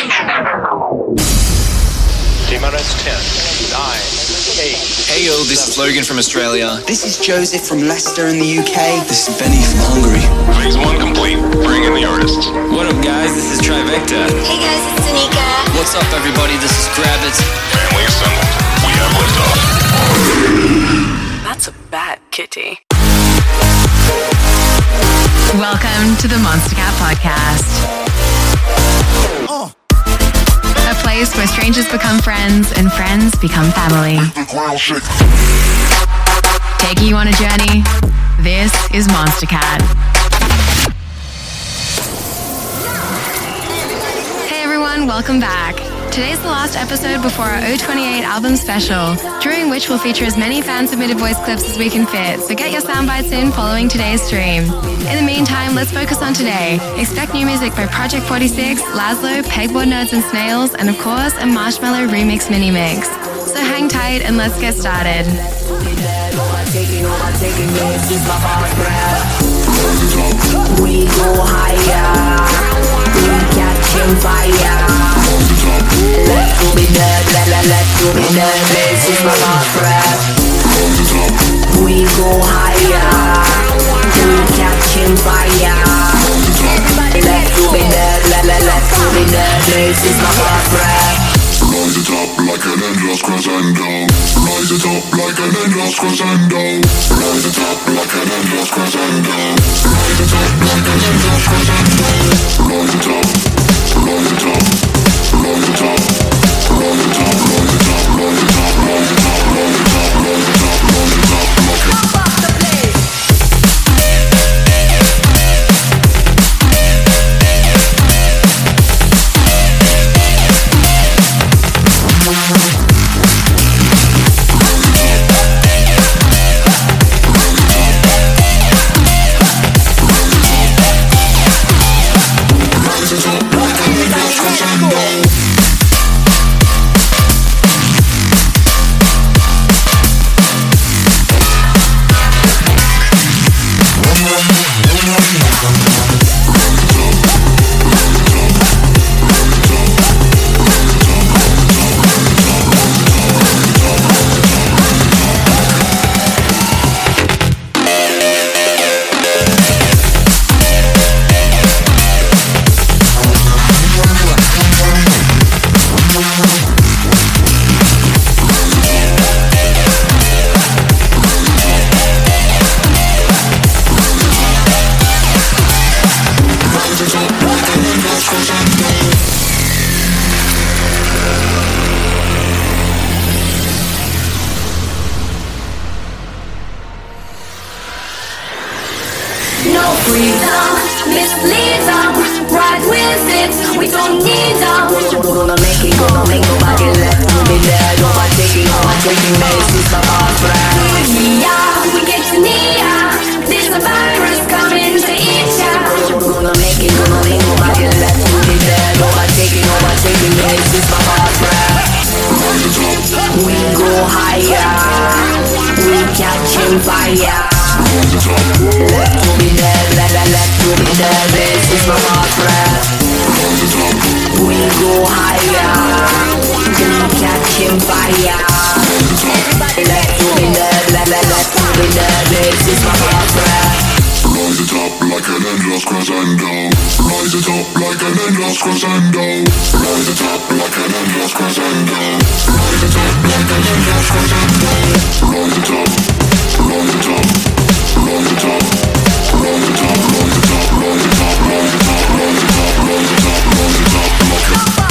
Hey yo, this is Logan from Australia. This is Joseph from Leicester in the UK. This is Benny from Hungary. Phase one complete. Bring in the artists. What up, guys? This is Trivecta. Hey guys, it's Danica. What's up, everybody? This is Grabbitz. Family assembled. We have liftoff. That's a bad kitty. Welcome to the Monstercat Podcast. Oh. A place where strangers become friends and friends become family. Taking you on a journey, this is Monstercat. Hey everyone, welcome back. Today's the last episode before our O28 album special, during which we'll feature as many fan submitted voice clips as we can fit, so get your sound bites in following today's stream. In the meantime, let's focus on today. Expect new music by Project 46, Laszlo, Pegboard Nerds and Snails, and of course, a Marshmello remix mini mix. So hang tight and let's get started. We go higher, catching fire. Let's go be nerd, let, let, let's go be nerd, this is my last breath. We go higher, we catching fire. Let's go be nerd, let, let, let's go be nerd, this is my last breath. Rise it up like an endless crescendo. Rise it up like an endless crescendo. Rise it up like an endless crescendo. Rise it up like an endless crescendo. Rise it up, Surround the top, surround the top, surround the top, the top, the top, the top. Crescendo. Rise it up like an endless crescendo. Rise it up like an endless crescendo. Rise it up like an endless crescendo. Rise it up, rise it up, rise it up, rise it up, rise it up, rise it up, rise it up, rise it up, rise it up, rise it up like a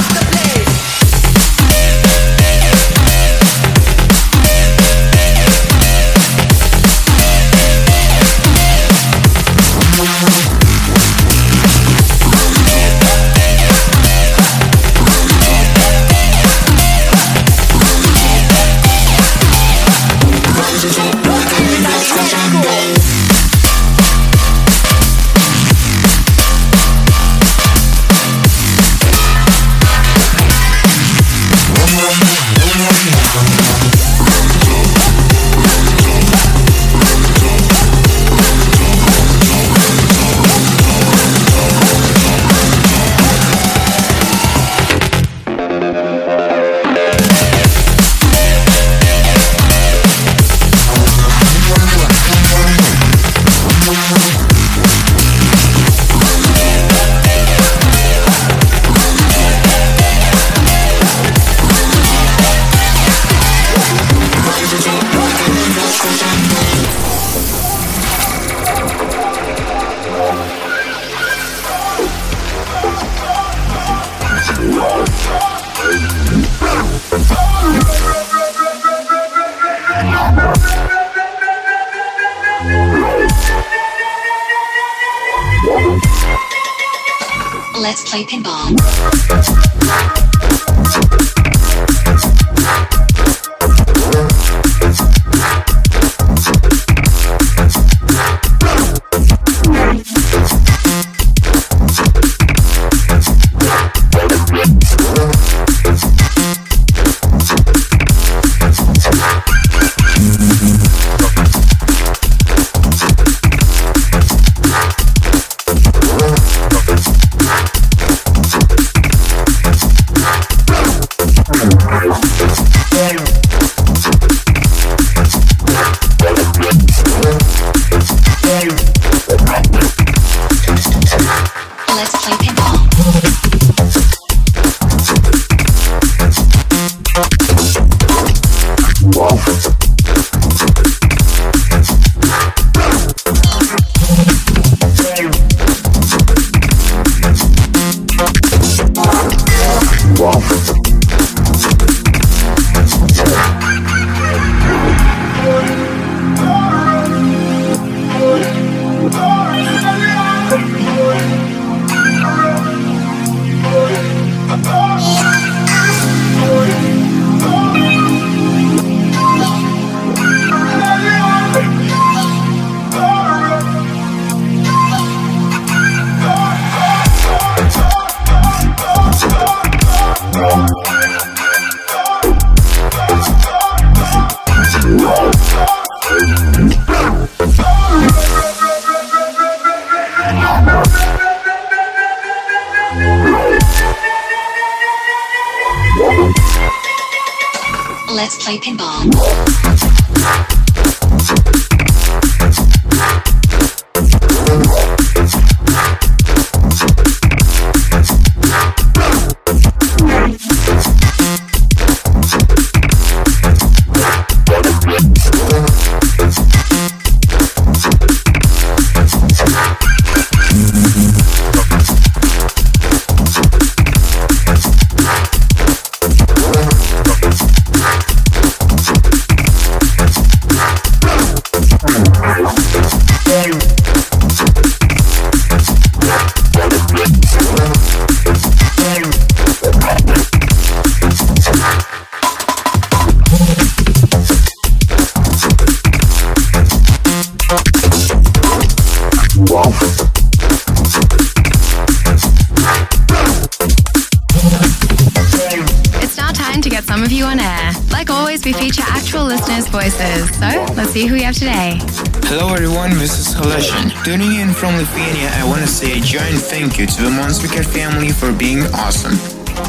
say a giant thank you to the Monstercat family for being awesome.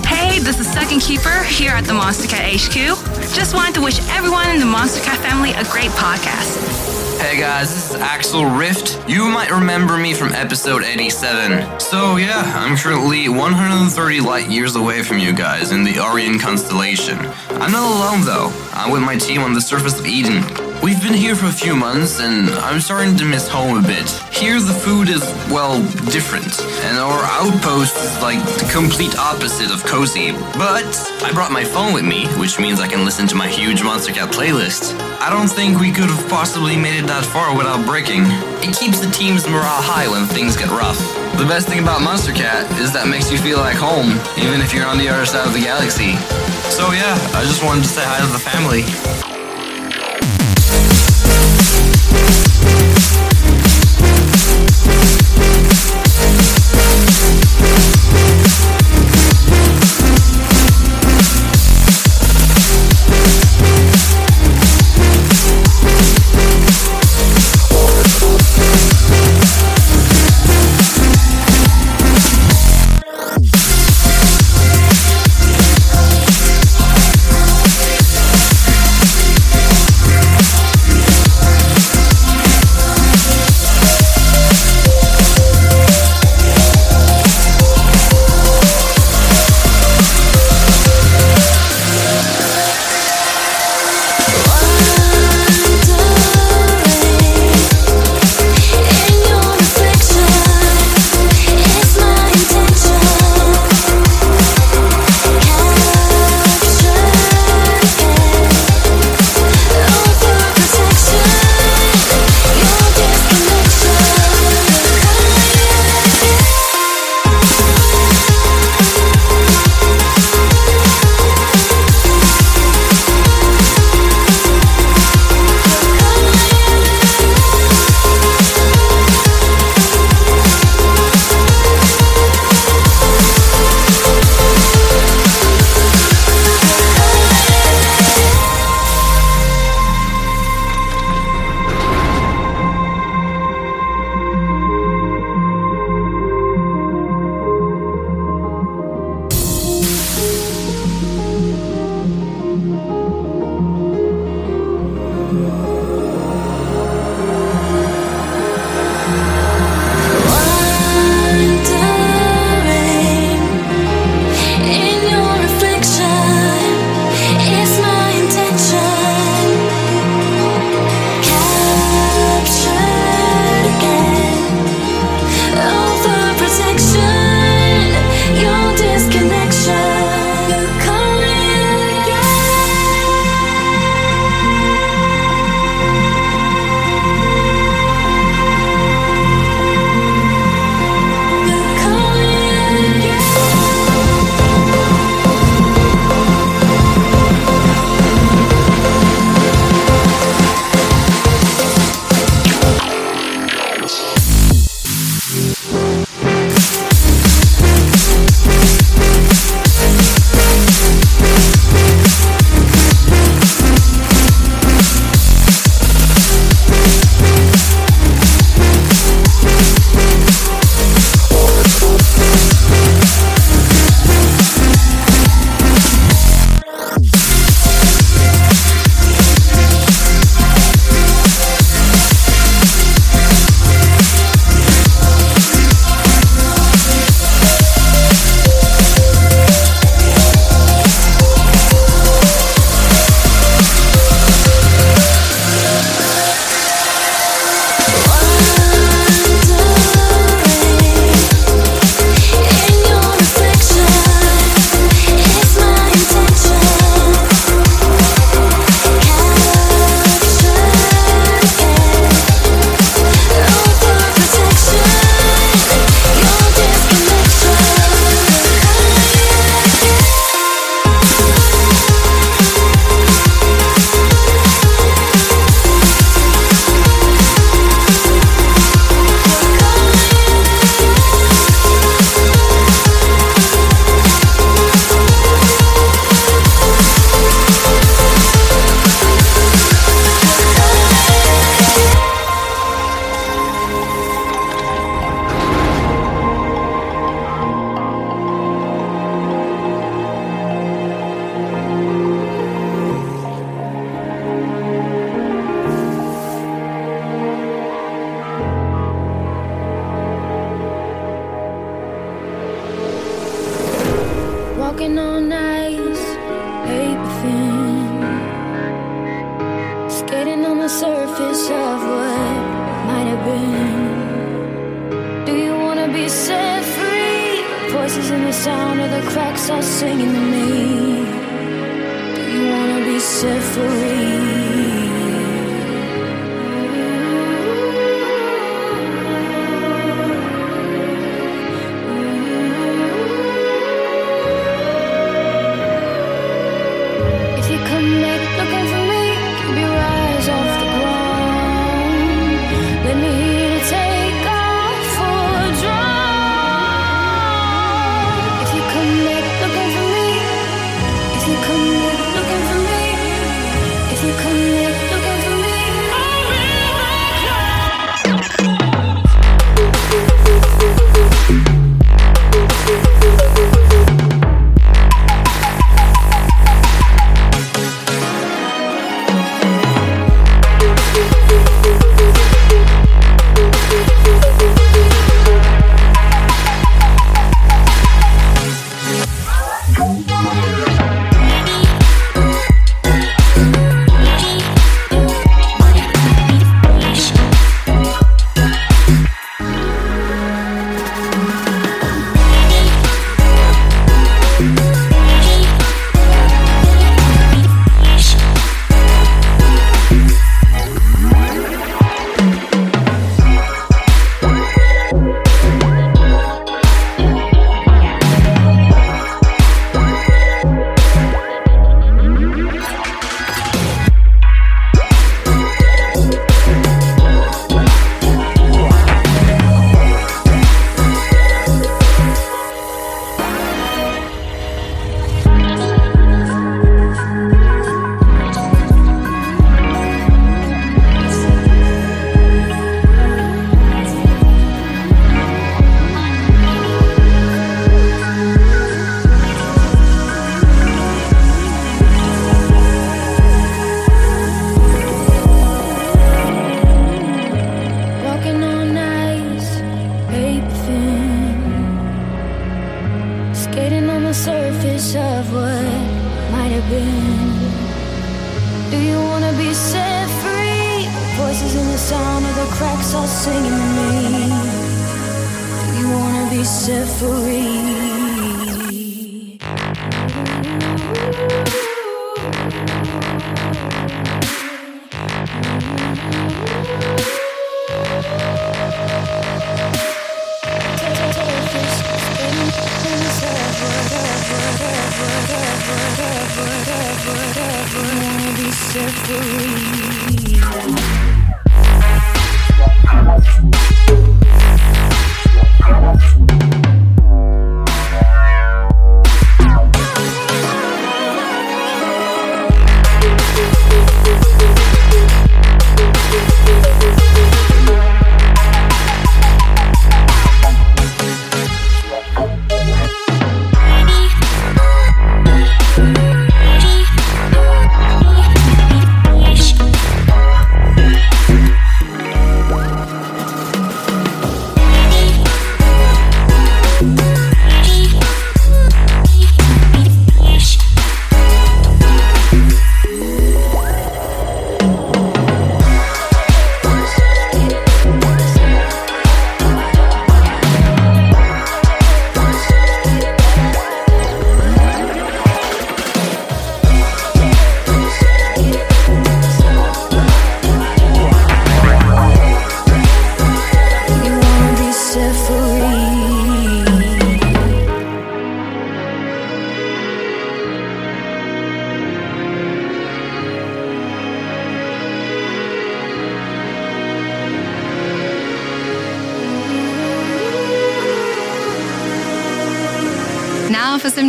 Hey, this is Second Keeper here at the Monstercat HQ. Just wanted to wish everyone in the Monstercat family a great podcast. Hey guys, this is Axel Rift. You might remember me from episode 87. So yeah, I'm currently 130 light years away from you guys in the Orion constellation. I'm not alone though. I'm with my team on the surface of Eden. We've been here for a few months and I'm starting to miss home a bit. Here the food is, well, different. And our outpost is like the complete opposite of cozy. But I brought my phone with me, which means I can listen to my huge Monstercat playlist. I don't think we could have possibly made it that far without breaking. It keeps the team's morale high when things get rough. The best thing about Monstercat is that makes you feel like home, even if you're on the other side of the galaxy. So yeah, I just wanted to say hi to the family.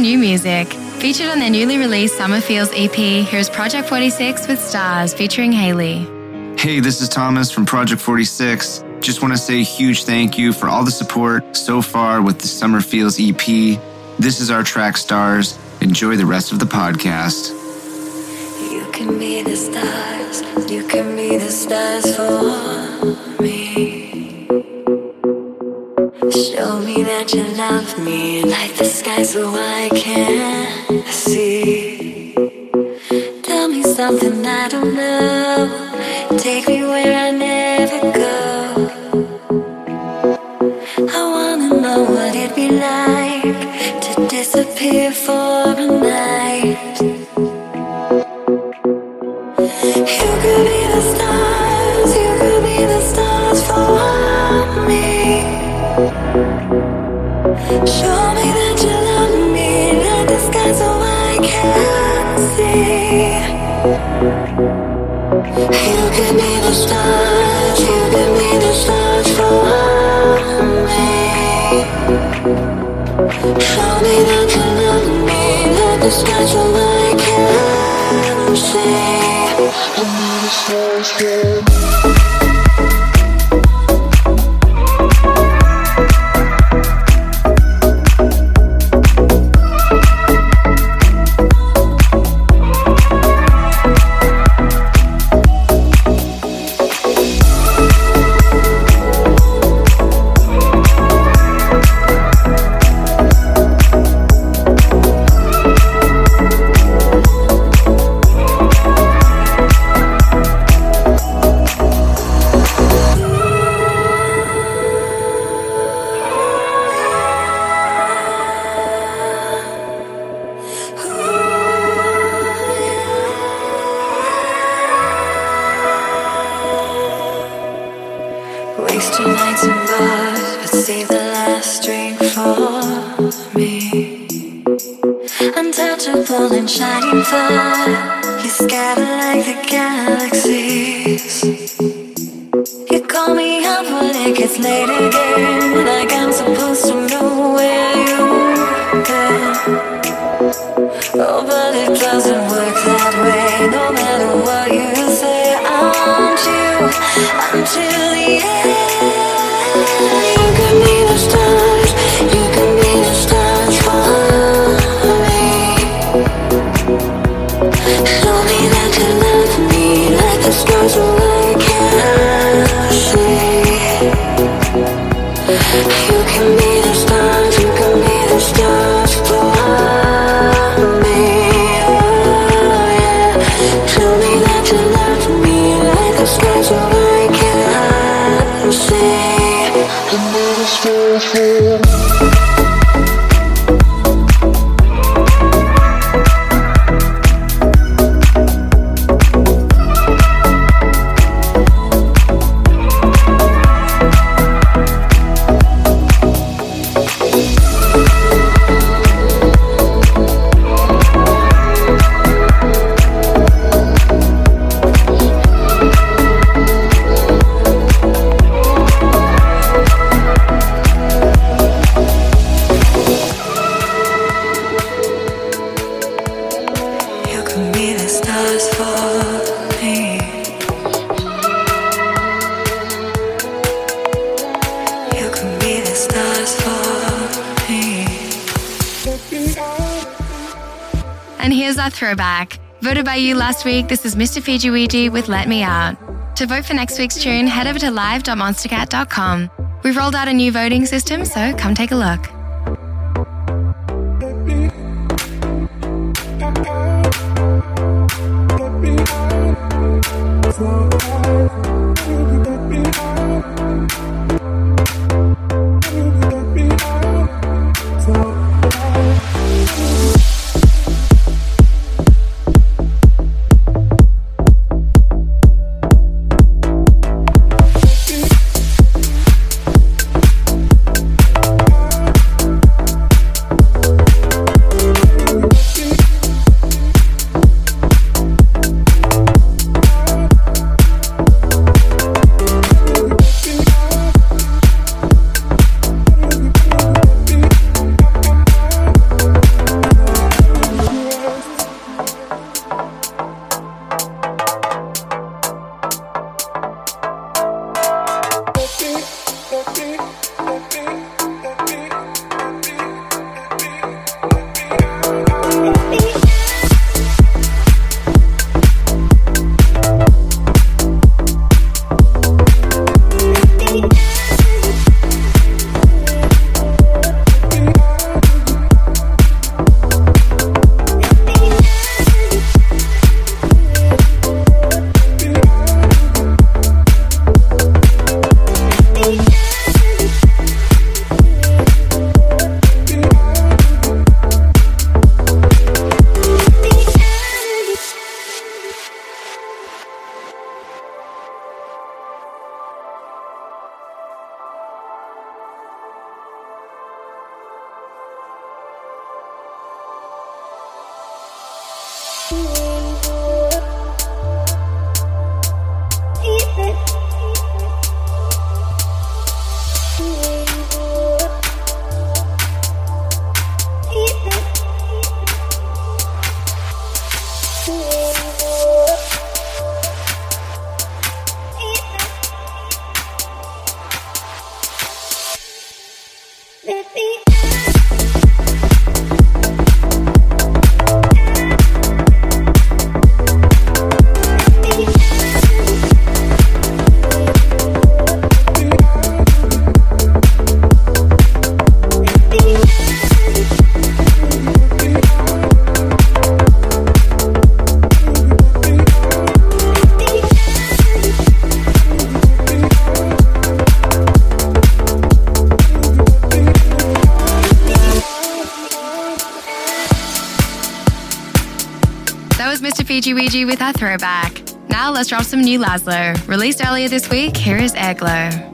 New music. Featured on their newly released Summer Feels EP, here's Project 46 with Stars featuring Haley. Hey, this is Thomas from Project 46. Just want to say a huge thank you for all the support so far with the Summer Feels EP. This is our track Stars. Enjoy the rest of the podcast. You can be the stars, you can be the stars for me. me Light the sky so I can see. Tell me something I don't know. Take me where I never go. I wanna know what it'd be like To disappear for a night. Thank you. by you last week, this is Mr. Fijiwiji with Let Me Out. To vote for next week's tune, head over to live.monstercat.com. We've rolled out a new voting system, so come take a look. With our throwback. Now let's drop some new Laszlo. Released earlier this week, here is Airglow.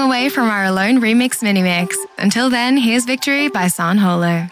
away from our Alone Remix mini mix. Until then, here's Victory by San Holo.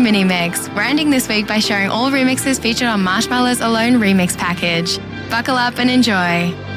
Our mini mix. We're ending this week by sharing all remixes featured on Marshmello's Alone remix package. Buckle up and enjoy.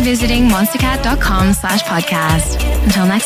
Visiting monstercat.com slash podcast. Until next